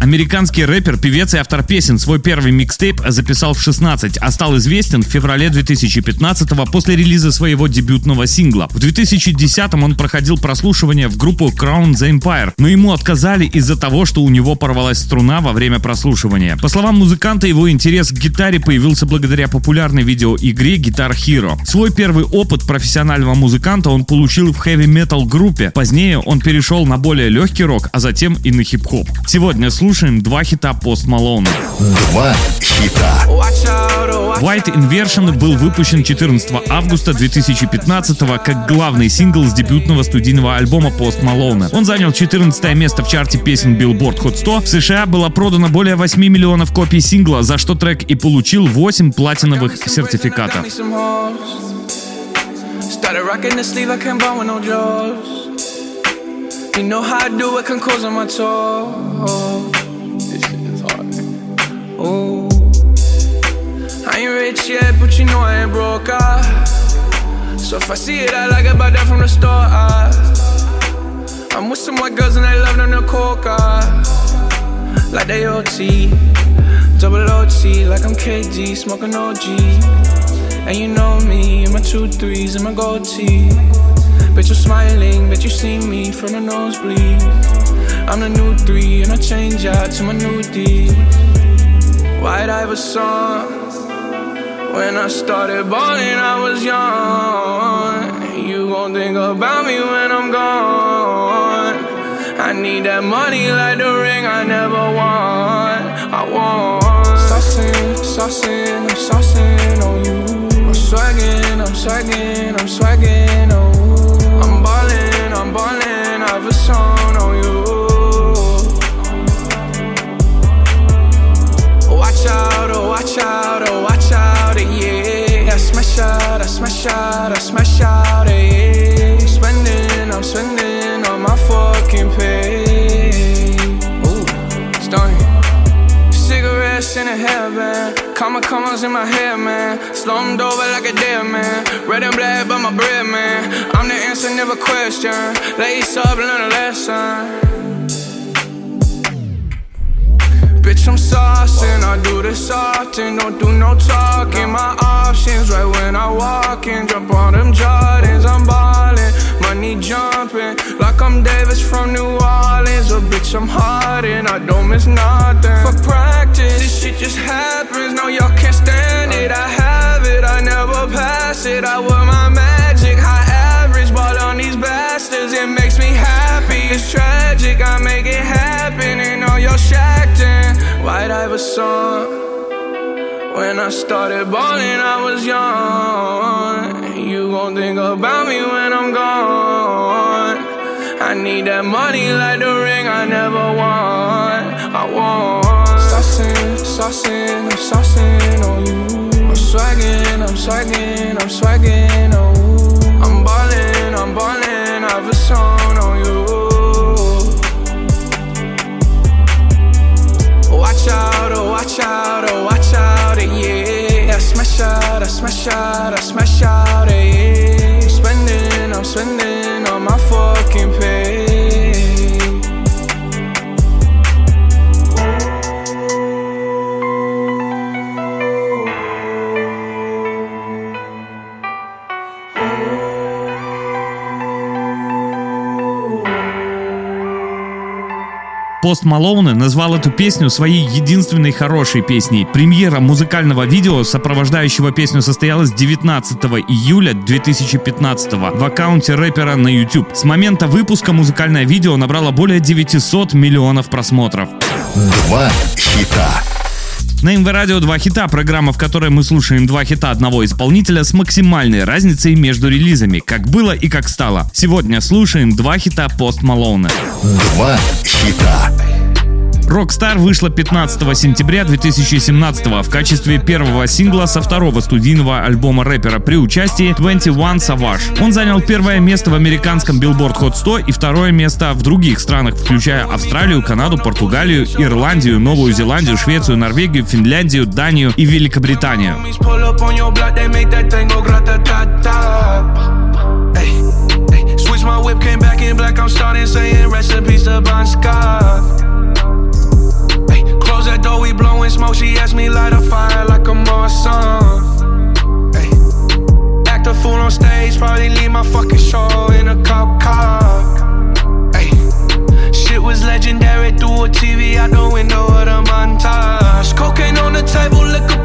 Американский рэпер, певец и автор песен свой первый микстейп записал в 16, а стал известен в феврале 2015 после релиза своего дебютного сингла. В 2010 он проходил прослушивание в группу Crown the Empire, но ему отказали из-за того, что у него порвалась струна во время прослушивания. По словам музыканта, его интерес к гитаре появился благодаря популярной видеоигре Guitar Hero. Свой первый опыт профессионального музыканта он получил в хэви-метал группе. Позднее он перешел на более легкий рок, а затем и на хип-хоп. Сегодня слушаем слушаем два хита Пост Малона. Два хита. White Inversion был выпущен 14 августа 2015 как главный сингл с дебютного студийного альбома Пост Малона. Он занял 14 место в чарте песен Billboard Hot 100. В США было продано более 8 миллионов копий сингла, за что трек и получил 8 платиновых сертификатов. Started rocking the sleeve, I can't buy with no jaws. You know how I do it, can cause on my toes. This shit is hard. Ooh. I ain't rich yet, but you know I ain't broke. Ah. So if I see it, I like it, buy that from the store. Ah. I'm with some white girls and they love them to coca. Ah. Like they OT, double OT, like I'm KD, smoking OG. And you know me, and my two threes and my gold tee. Bet you're smiling, bet you see me from the nosebleed. I'm the new three, and I change out to my new D. White Iverson. When I started balling, I was young. You gon' think about me when I'm gone. I need that money like the ring I never won. I want. Saucing, saucing, I'm saucing on you. I'm swagging, I'm swagging, I'm swagging In. Comma commas in my head, man. Slummed over like a dead man. Red and black, but my bread, man. I'm the answer, never question. Lace up, learn a lesson. Bitch, I'm saucing. I do this often. Don't do no talking. My options right when I walk in. Jump on them Jordans. I'm ballin'. Money jumping. Like I'm Davis from New Orleans. A bitch, I'm hard and I don't miss nothing. Fuck When I started balling, I was young. You gon' think about me when I'm gone. I need that money like the ring I never won. I want. Saucing, saucing, I'm saucing on you. I'm swagging, I'm swagging, I'm swagging on you. I'm ballin', I'm ballin', I've a song on you. Watch out, watch out, oh, watch out, eh, yeah. I smash out, I smash out, I smash out, eh, yeah. I'm spending, I'm spending on my fucking pay. Пост Малоуне назвал эту песню своей единственной хорошей песней. Премьера музыкального видео, сопровождающего песню, состоялась 19 июля 2015 в аккаунте рэпера на YouTube. С момента выпуска музыкальное видео набрало более 900 миллионов просмотров. Два хита. На МВ Радио два хита, программа, в которой мы слушаем два хита одного исполнителя с максимальной разницей между релизами, как было и как стало. Сегодня слушаем два хита Пост Малоуна. Два хита. Rockstar вышла 15 сентября 2017 в качестве первого сингла со второго студийного альбома рэпера при участии 21 Savage. Он занял первое место в американском Billboard Hot 100 и второе место в других странах, включая Австралию, Канаду, Португалию, Ирландию, Новую Зеландию, Швецию, Норвегию, Финляндию, Данию и Великобританию. On stage, probably leave my fucking show in a cop car. Hey. Shit was legendary through a TV the window of the montage. Cocaine on the table, liquor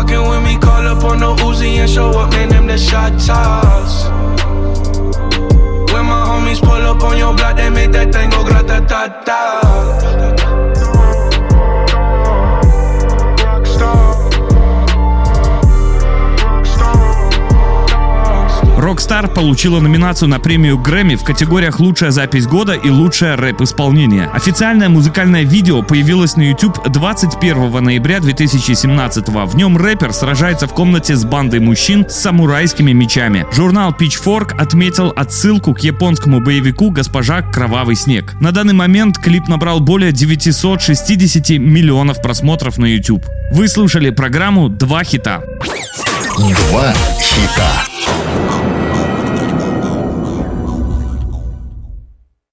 Fucking with me, call up on the Uzi and show up, man, them the shot toss. When my homies pull up on your block, they make that thing go grata Rockstar получила номинацию на премию Грэмми в категориях «Лучшая запись года» и «Лучшее рэп-исполнение». Официальное музыкальное видео появилось на YouTube 21 ноября 2017 В нем рэпер сражается в комнате с бандой мужчин с самурайскими мечами. Журнал Pitchfork отметил отсылку к японскому боевику «Госпожа Кровавый снег». На данный момент клип набрал более 960 миллионов просмотров на YouTube. Вы слушали программу «Два хита». Два хита.